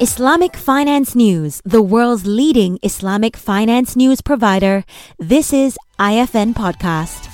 Islamic Finance News, the world's leading Islamic finance news provider, this is IFN Podcast.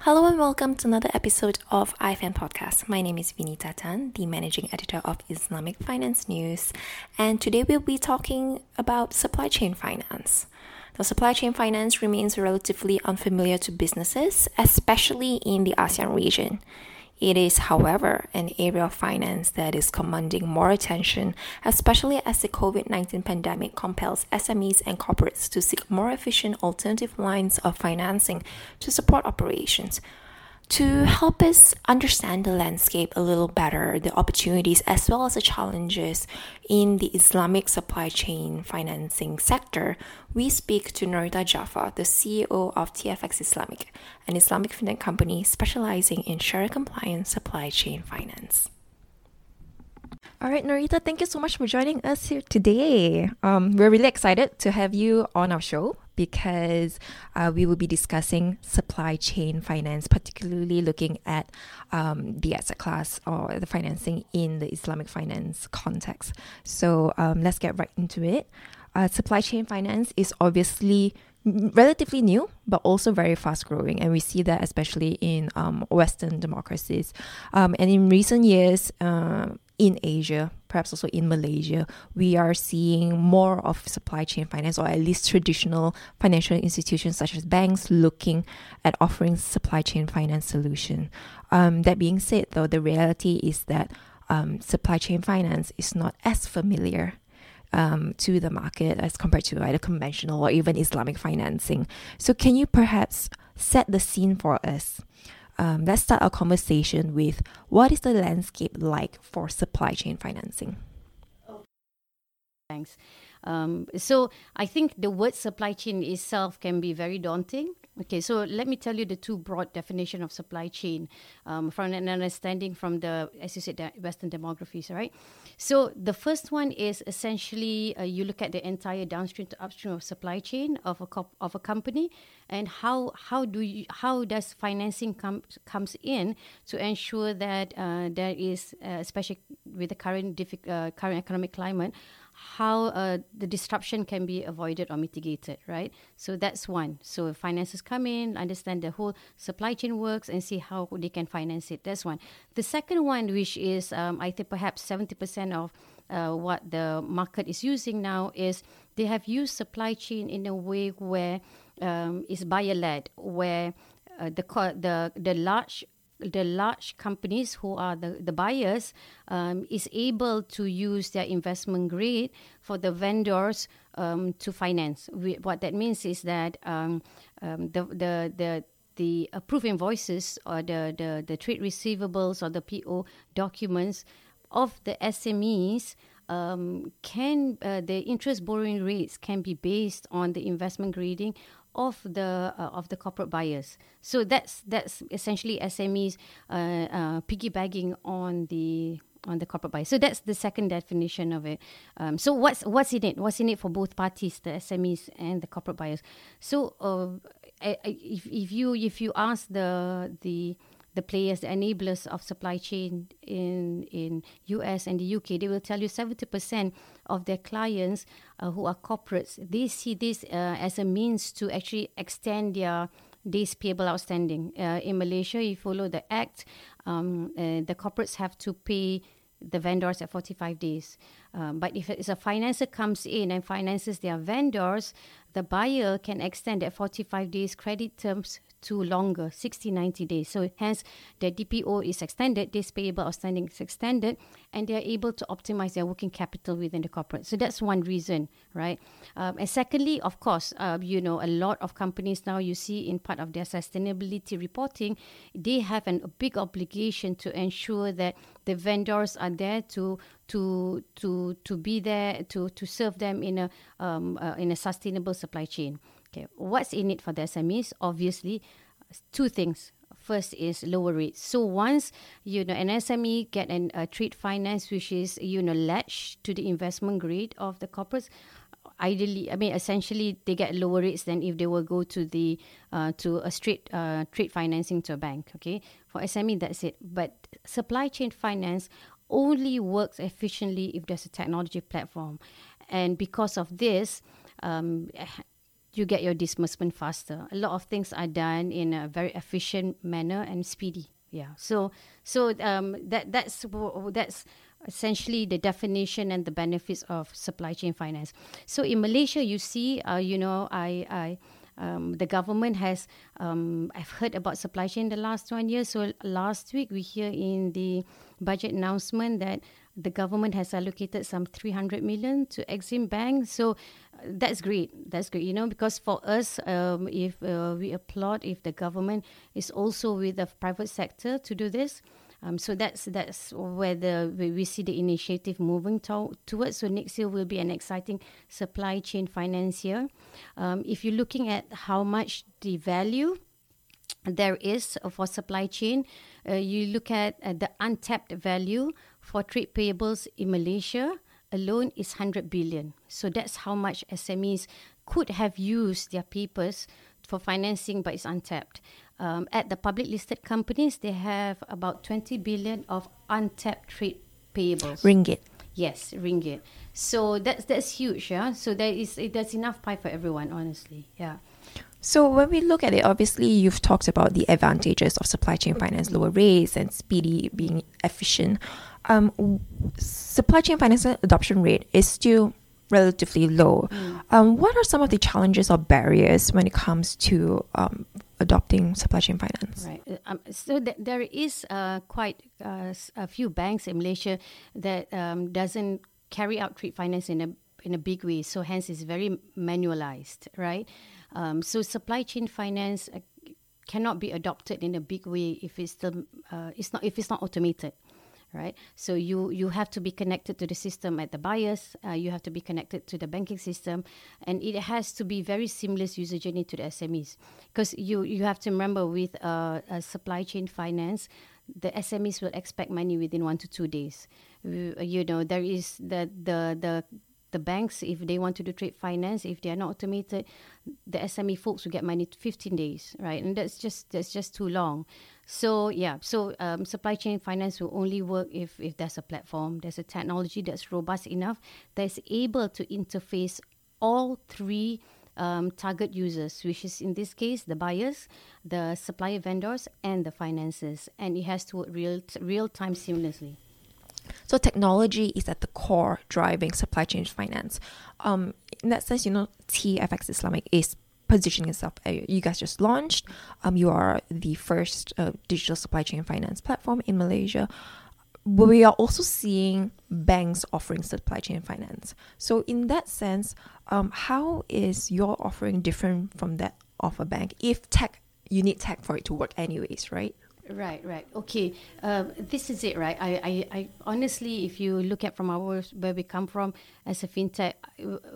Hello and welcome to another episode of IFN Podcast. My name is Vineeta Tan, the managing editor of Islamic Finance News, and today we'll be talking about supply chain finance. The supply chain finance remains relatively unfamiliar to businesses, especially in the ASEAN region. It is, however, an area of finance that is commanding more attention, especially as the COVID 19 pandemic compels SMEs and corporates to seek more efficient alternative lines of financing to support operations. To help us understand the landscape a little better, the opportunities as well as the challenges in the Islamic supply chain financing sector, we speak to Norita Jaffa, the CEO of TFX Islamic, an Islamic fintech company specializing in Sharia compliant supply chain finance. All right, Norita, thank you so much for joining us here today. Um, we're really excited to have you on our show because uh, we will be discussing supply chain finance, particularly looking at um, the asset class or the financing in the Islamic finance context. So um, let's get right into it. Uh, supply chain finance is obviously relatively new, but also very fast growing. And we see that especially in um, Western democracies. Um, and in recent years, uh, in Asia, perhaps also in Malaysia, we are seeing more of supply chain finance, or at least traditional financial institutions such as banks looking at offering supply chain finance solution. Um, that being said, though, the reality is that um, supply chain finance is not as familiar um, to the market as compared to either conventional or even Islamic financing. So, can you perhaps set the scene for us? Um, let's start our conversation with what is the landscape like for supply chain financing? Thanks. Um, so I think the word supply chain itself can be very daunting. Okay, so let me tell you the two broad definition of supply chain um, from an understanding from the, as you said, the Western demographies, right? So the first one is essentially uh, you look at the entire downstream to upstream of supply chain of a of a company, and how how do you how does financing come comes in to ensure that uh, there is, uh, especially with the current diffi- uh, current economic climate how uh, the disruption can be avoided or mitigated, right? So that's one. So finances come in, understand the whole supply chain works, and see how they can finance it. That's one. The second one, which is um, I think perhaps seventy percent of uh, what the market is using now, is they have used supply chain in a way where um, it's buyer led, where uh, the the the large the large companies who are the, the buyers um, is able to use their investment grade for the vendors um, to finance. We, what that means is that um, um the, the, the, the approved invoices or the, the, the trade receivables or the PO documents of the SMEs um, can uh, the interest borrowing rates can be based on the investment grading of the uh, of the corporate buyers. So that's that's essentially SMEs uh, uh, piggybacking on the on the corporate buyers. So that's the second definition of it. Um, so what's what's in it? What's in it for both parties, the SMEs and the corporate buyers? So uh, if if you if you ask the the the players, the enablers of supply chain in in US and the UK, they will tell you 70% of their clients uh, who are corporates, they see this uh, as a means to actually extend their days payable outstanding. Uh, in Malaysia, you follow the act, um, uh, the corporates have to pay the vendors at 45 days. Um, but if it's a financer comes in and finances their vendors, the buyer can extend that 45 days credit terms to longer, 60, 90 days. So hence the DPO is extended, this payable outstanding is extended, and they're able to optimize their working capital within the corporate. So that's one reason, right? Um, and secondly, of course, uh, you know, a lot of companies now you see in part of their sustainability reporting, they have an, a big obligation to ensure that the vendors are there to to to to be there to to serve them in a um, uh, in a sustainable supply chain. Okay, what's in it for the SMEs? Obviously, two things. First is lower rates. So once you know an SME get an trade finance which is you know latched to the investment grade of the corporates, ideally, I mean, essentially, they get lower rates than if they will go to the uh, to a straight uh, trade financing to a bank. Okay, for SME, that's it. But supply chain finance only works efficiently if there's a technology platform, and because of this. Um, you get your disbursement faster. A lot of things are done in a very efficient manner and speedy. Yeah. So so um, that that's that's essentially the definition and the benefits of supply chain finance. So in Malaysia, you see, uh, you know, I, I um, the government has, um, I've heard about supply chain the last one year. So last week we hear in the budget announcement that the government has allocated some 300 million to Exim Bank. So uh, that's great. That's great, you know, because for us, um, if uh, we applaud if the government is also with the private sector to do this. Um, so that's that's where the where we see the initiative moving to, towards. So next year will be an exciting supply chain finance year. Um, if you're looking at how much the value there is for supply chain, uh, you look at uh, the untapped value for trade payables in Malaysia alone is 100 billion. So that's how much SMEs could have used their papers for financing, but it's untapped. Um, at the public listed companies, they have about 20 billion of untapped trade payables. Ringgit. Yes, ringgit. So that's that's huge, yeah. So there is there's enough pie for everyone, honestly. Yeah. So when we look at it, obviously you've talked about the advantages of supply chain finance, lower rates and speedy being efficient. Um, supply chain finance adoption rate is still relatively low. Mm. Um, what are some of the challenges or barriers when it comes to um, adopting supply chain finance? Right. Uh, um, so th- there is uh, quite uh, a few banks in Malaysia that um, doesn't carry out trade finance in a in a big way. So hence it's very manualized, right? Um, so supply chain finance uh, cannot be adopted in a big way if it's still uh, it's not if it's not automated right? So you you have to be connected to the system at the buyers. Uh, you have to be connected to the banking system, and it has to be very seamless user journey to the SMEs. Because you you have to remember with uh, supply chain finance, the SMEs will expect money within one to two days. You know there is the the the the banks, if they want to do trade finance, if they are not automated, the SME folks will get money 15 days, right? And that's just that's just too long. So yeah, so um, supply chain finance will only work if if there's a platform, there's a technology that's robust enough that's able to interface all three um, target users, which is in this case the buyers, the supplier vendors, and the finances, and it has to work real real time seamlessly. So technology is at the core driving supply chain finance. Um, in that sense, you know, TFX Islamic is positioning itself. Uh, you guys just launched. Um, you are the first uh, digital supply chain finance platform in Malaysia. But we are also seeing banks offering supply chain finance. So in that sense, um, how is your offering different from that of a bank? If tech, you need tech for it to work anyways, right? Right, right. Okay, um, this is it, right? I, I, I, honestly, if you look at from our where we come from as a fintech,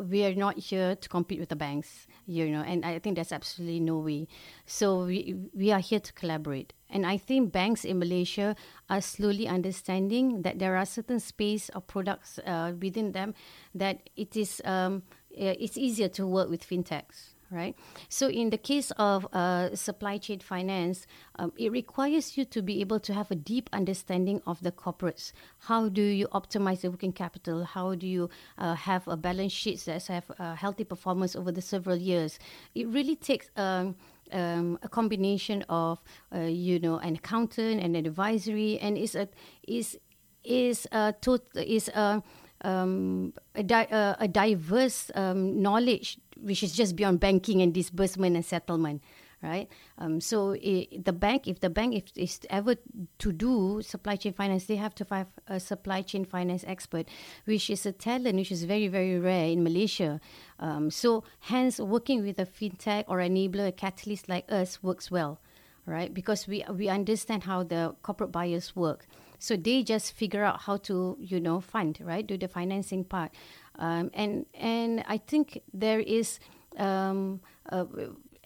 we are not here to compete with the banks, you know, and I think that's absolutely no way. So we we are here to collaborate, and I think banks in Malaysia are slowly understanding that there are certain space of products uh, within them that it is um, it's easier to work with fintechs right? So in the case of uh, supply chain finance, um, it requires you to be able to have a deep understanding of the corporates. How do you optimize the working capital? How do you uh, have a balance sheet that have a healthy performance over the several years? It really takes. Um, um, a combination of, uh, you know, an accountant and an advisory, and is a is is a tot- is a um, a, di- uh, a diverse um, knowledge which is just beyond banking and disbursement and settlement right? Um, so it, the bank if the bank if is ever to do supply chain finance they have to have a supply chain finance expert which is a talent which is very very rare in malaysia. Um, so hence working with a fintech or enabler a catalyst like us works well right? Because we we understand how the corporate buyers work so they just figure out how to, you know, fund, right? Do the financing part. Um, and and I think there is um, uh,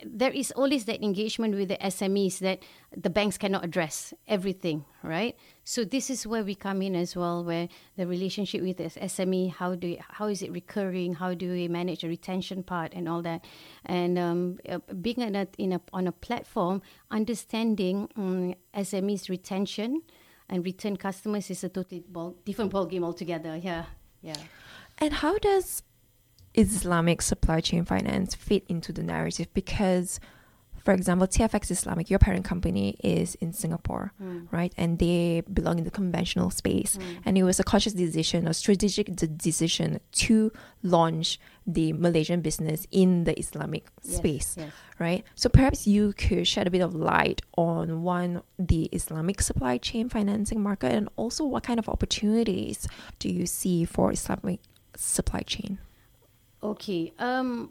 there is always that engagement with the SMEs that the banks cannot address everything, right? So this is where we come in as well, where the relationship with the SME, how do how is it recurring? How do we manage the retention part and all that? And um, uh, being in a, in a, on a platform, understanding um, SMEs retention and return customers is a totally ball, different ball game altogether. Yeah, yeah. And how does Islamic supply chain finance fit into the narrative? Because, for example, TFX Islamic, your parent company is in Singapore, Mm. right? And they belong in the conventional space. Mm. And it was a conscious decision, a strategic de- decision to launch the Malaysian business in the Islamic Yes, space, yes. right? So perhaps you could shed a bit of light on one, the Islamic supply chain financing market, and also what kind of opportunities do you see for Islamic supply chain? Okay. Um,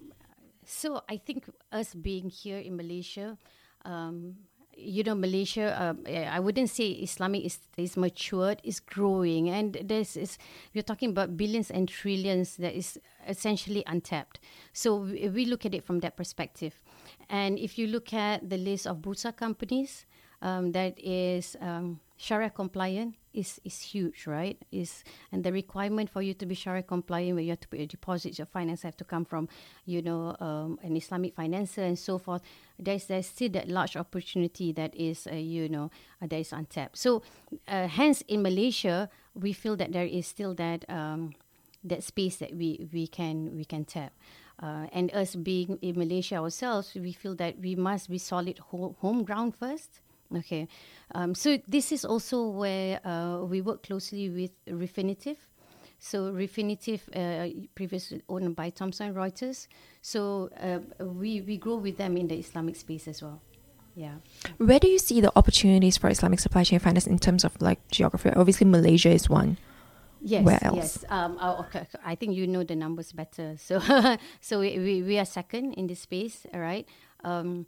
so I think us being here in Malaysia, um, you know, Malaysia, uh, I wouldn't say Islamic is, is matured, is growing. And this is, we're talking about billions and trillions that is essentially untapped. So we, we look at it from that perspective. And if you look at the list of Bursa companies um, that is um, Sharia compliant, is, is huge, right? Is and the requirement for you to be Sharia compliant, where you have to put your deposits, your finance have to come from, you know, um, an Islamic financer and so forth. There's there's still that large opportunity that is, uh, you know, uh, that is untapped. So, uh, hence in Malaysia, we feel that there is still that um, that space that we we can we can tap. Uh, and us being in Malaysia ourselves, we feel that we must be solid ho- home ground first. Okay, um, so this is also where uh, we work closely with Refinitiv. So Refinitiv, uh, previously owned by Thomson Reuters. So uh, we we grow with them in the Islamic space as well. Yeah. Where do you see the opportunities for Islamic supply chain finance in terms of like geography? Obviously, Malaysia is one. Yes, Where else? yes. Um, oh, okay. I think you know the numbers better. So, so we, we, we are second in this space, all right. Um,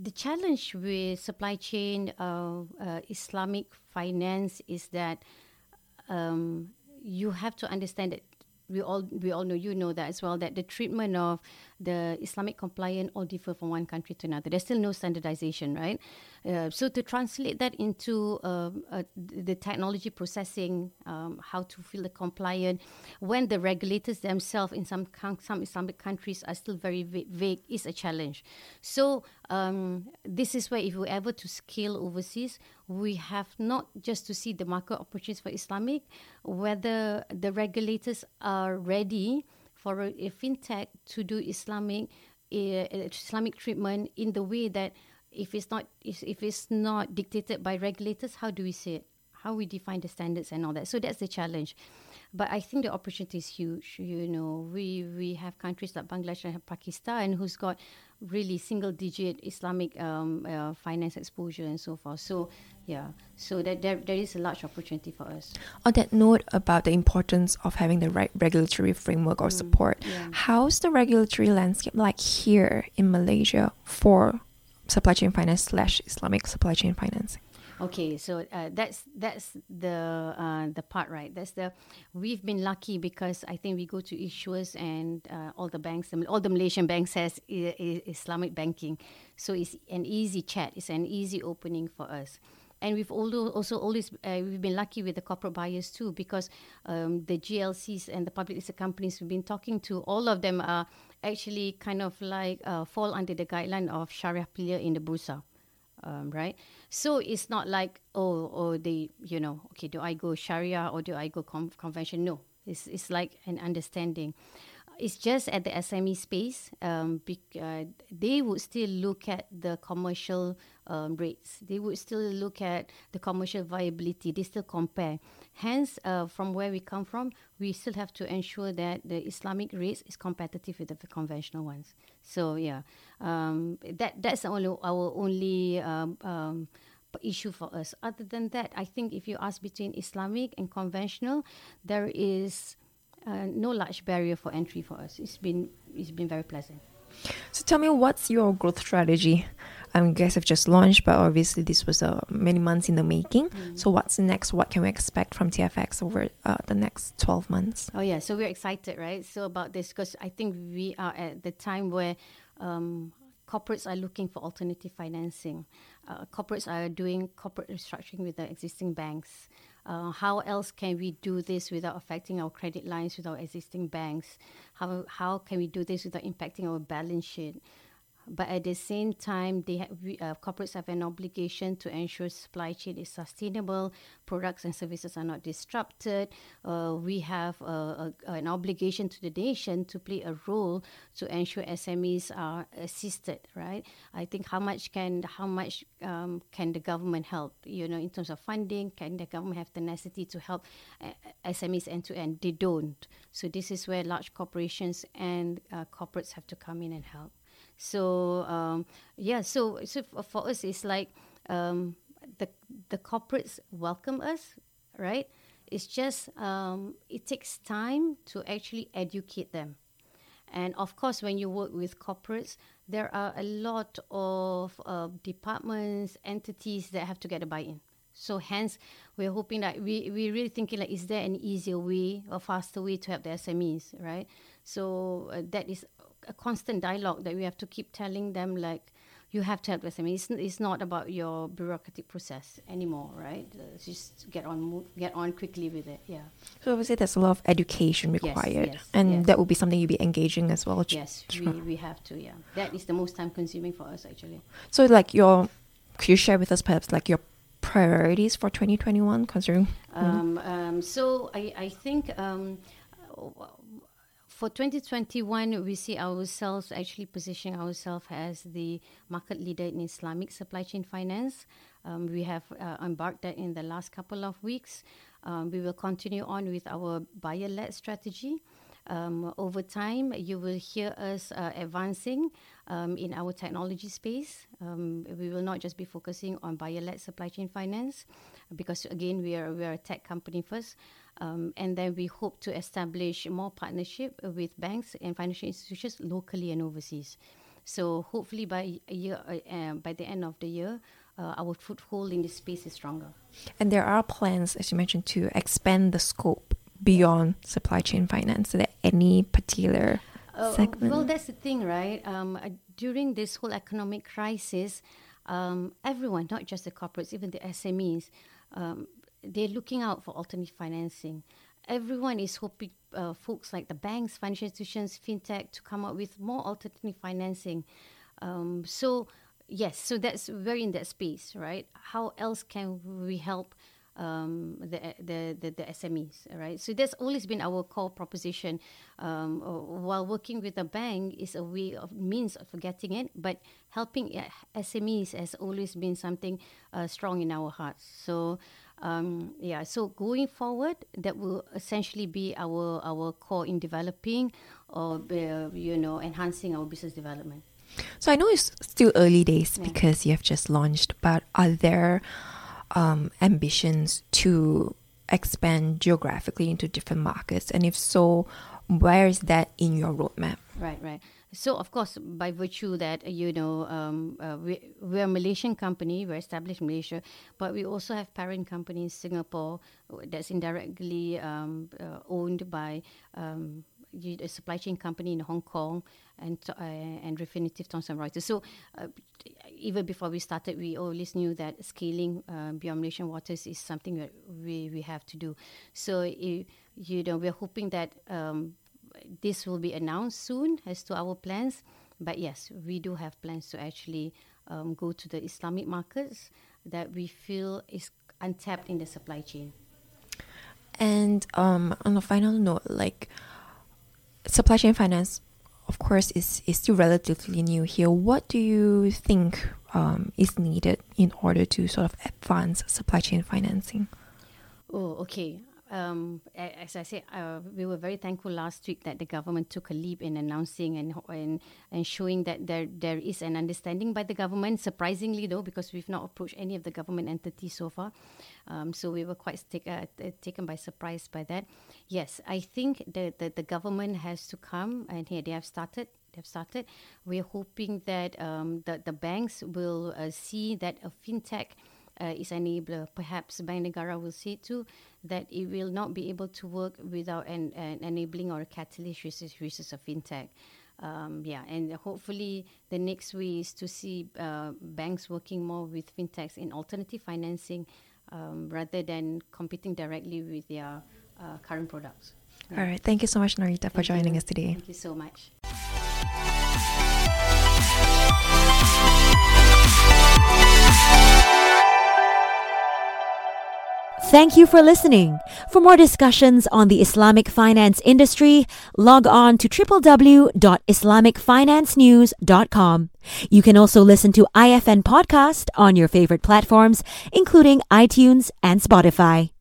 the challenge with supply chain uh, uh, Islamic finance is that um, you have to understand that we all we all know you know that as well that the treatment of the Islamic compliant all differ from one country to another. There's still no standardization, right? Uh, so to translate that into um, uh, the technology processing, um, how to feel the compliant, when the regulators themselves in some some Islamic countries are still very va- vague, is a challenge. So um, this is where if we ever to scale overseas, we have not just to see the market opportunities for Islamic, whether the regulators are ready for a, a fintech to do Islamic uh, Islamic treatment in the way that if it's not if, if it's not dictated by regulators, how do we see it? How we define the standards and all that. So that's the challenge. But I think the opportunity is huge. You know, we we have countries like Bangladesh and Pakistan who's got really single digit Islamic um, uh, finance exposure and so forth. So yeah, so that there, there is a large opportunity for us. On that note about the importance of having the right regulatory framework or support, yeah. how's the regulatory landscape like here in Malaysia for supply chain finance slash Islamic supply chain financing? Okay, so uh, that's that's the uh, the part, right? That's the we've been lucky because I think we go to issuers and uh, all the banks, all the Malaysian banks has Islamic banking, so it's an easy chat. It's an easy opening for us. And we've also, also always uh, we've been lucky with the corporate buyers too because um, the GLCs and the public listed companies we've been talking to, all of them are actually kind of like uh, fall under the guideline of Sharia pillar in the Bursa um, right? So it's not like oh, oh, they, you know, okay, do I go Sharia or do I go con- convention? No, it's it's like an understanding. It's just at the SME space, um, bec- uh, they would still look at the commercial um, rates. They would still look at the commercial viability. They still compare. Hence, uh, from where we come from, we still have to ensure that the Islamic rates is competitive with the conventional ones. So yeah, um, that that's only our only um, um, issue for us. Other than that, I think if you ask between Islamic and conventional, there is uh, no large barrier for entry for us. It's been it's been very pleasant. So tell me, what's your growth strategy? I guess I've just launched, but obviously this was uh, many months in the making. So what's next? What can we expect from TFX over uh, the next 12 months? Oh yeah, so we're excited, right? So about this because I think we are at the time where um, corporates are looking for alternative financing. Uh, corporates are doing corporate restructuring with the existing banks. Uh, how else can we do this without affecting our credit lines with our existing banks? How, how can we do this without impacting our balance sheet? But at the same time, they have, uh, corporates have an obligation to ensure supply chain is sustainable, products and services are not disrupted. Uh, we have a, an obligation to the nation to play a role to ensure SMEs are assisted. Right? I think how much can how much um, can the government help? You know, in terms of funding, can the government have tenacity to help uh, SMEs end to end? They don't. So this is where large corporations and uh, corporates have to come in and help. So um, yeah, so so for us, it's like um, the the corporates welcome us, right? It's just um, it takes time to actually educate them, and of course, when you work with corporates, there are a lot of uh, departments, entities that have to get a buy-in. So hence, we're hoping that we we really thinking like, is there an easier way or faster way to help the SMEs, right? So uh, that is a constant dialogue that we have to keep telling them like you have to help SME. It's, it's not about your bureaucratic process anymore, right? Uh, just get on, move, get on quickly with it. Yeah. So obviously, there's a lot of education required, yes, yes, and yes. that will be something you'll be engaging as well. Yes, we, we have to. Yeah, that is the most time consuming for us actually. So, like your, could you share with us perhaps like your priorities for 2021 considering? Um, um, so I I think um, for 2021, we see ourselves actually positioning ourselves as the market leader in Islamic supply chain finance. Um, we have uh, embarked that in the last couple of weeks. Um, we will continue on with our buyer-led strategy. Um, over time, you will hear us uh, advancing um, in our technology space. Um, we will not just be focusing on buyer-led supply chain finance, because again, we are we are a tech company first. Um, and then we hope to establish more partnership with banks and financial institutions locally and overseas. So hopefully by year, uh, uh, by the end of the year, uh, our foothold in this space is stronger. And there are plans, as you mentioned, to expand the scope beyond supply chain finance. Is there any particular uh, segment? Well, that's the thing, right? Um, uh, during this whole economic crisis, um, everyone, not just the corporates, even the SMEs, um, they're looking out for alternative financing. Everyone is hoping uh, folks like the banks, financial institutions, fintech to come up with more alternative financing. Um, so yes, so that's very in that space, right? How else can we help um, the, the, the the SMEs, right? So that's always been our core proposition. Um, while working with a bank is a way of means of getting it, but helping uh, SMEs has always been something uh, strong in our hearts. So um, yeah, so going forward, that will essentially be our our core in developing or uh, you know enhancing our business development. So I know it's still early days yeah. because you have just launched, but are there um, ambitions to expand geographically into different markets? And if so, where is that in your roadmap? Right, right. So of course, by virtue that you know um, uh, we we're a Malaysian company, we're established in Malaysia, but we also have parent company in Singapore that's indirectly um, uh, owned by um, a supply chain company in Hong Kong and uh, and Refinitiv Thomson Reuters. So uh, even before we started, we always knew that scaling uh, beyond Malaysian waters is something that we, we have to do. So you know we're hoping that um, this will be announced soon as to our plans. But yes, we do have plans to actually um, go to the Islamic markets that we feel is untapped in the supply chain. And um, on a final note, like supply chain finance, of course, is is still relatively new here. What do you think um, is needed in order to sort of advance supply chain financing? Oh, okay um, as I said, uh, we were very thankful last week that the government took a leap in announcing and, and and showing that there there is an understanding by the government. Surprisingly, though, because we've not approached any of the government entities so far, um, so we were quite take, uh, taken by surprise by that. Yes, I think that the the government has to come, and here they have started they've started. We're hoping that um, the, the banks will uh, see that a fintech uh, is enabler. Perhaps Bank Negara will see too that it will not be able to work without an, an enabling or a catalyst, which is, which is a fintech. Um, yeah, and hopefully the next way is to see uh, banks working more with fintechs in alternative financing um, rather than competing directly with their uh, current products. Yeah. All right. Thank you so much, Norita, for joining you. us today. Thank you so much. Thank you for listening. For more discussions on the Islamic finance industry, log on to www.islamicfinancenews.com. You can also listen to IFN Podcast on your favorite platforms, including iTunes and Spotify.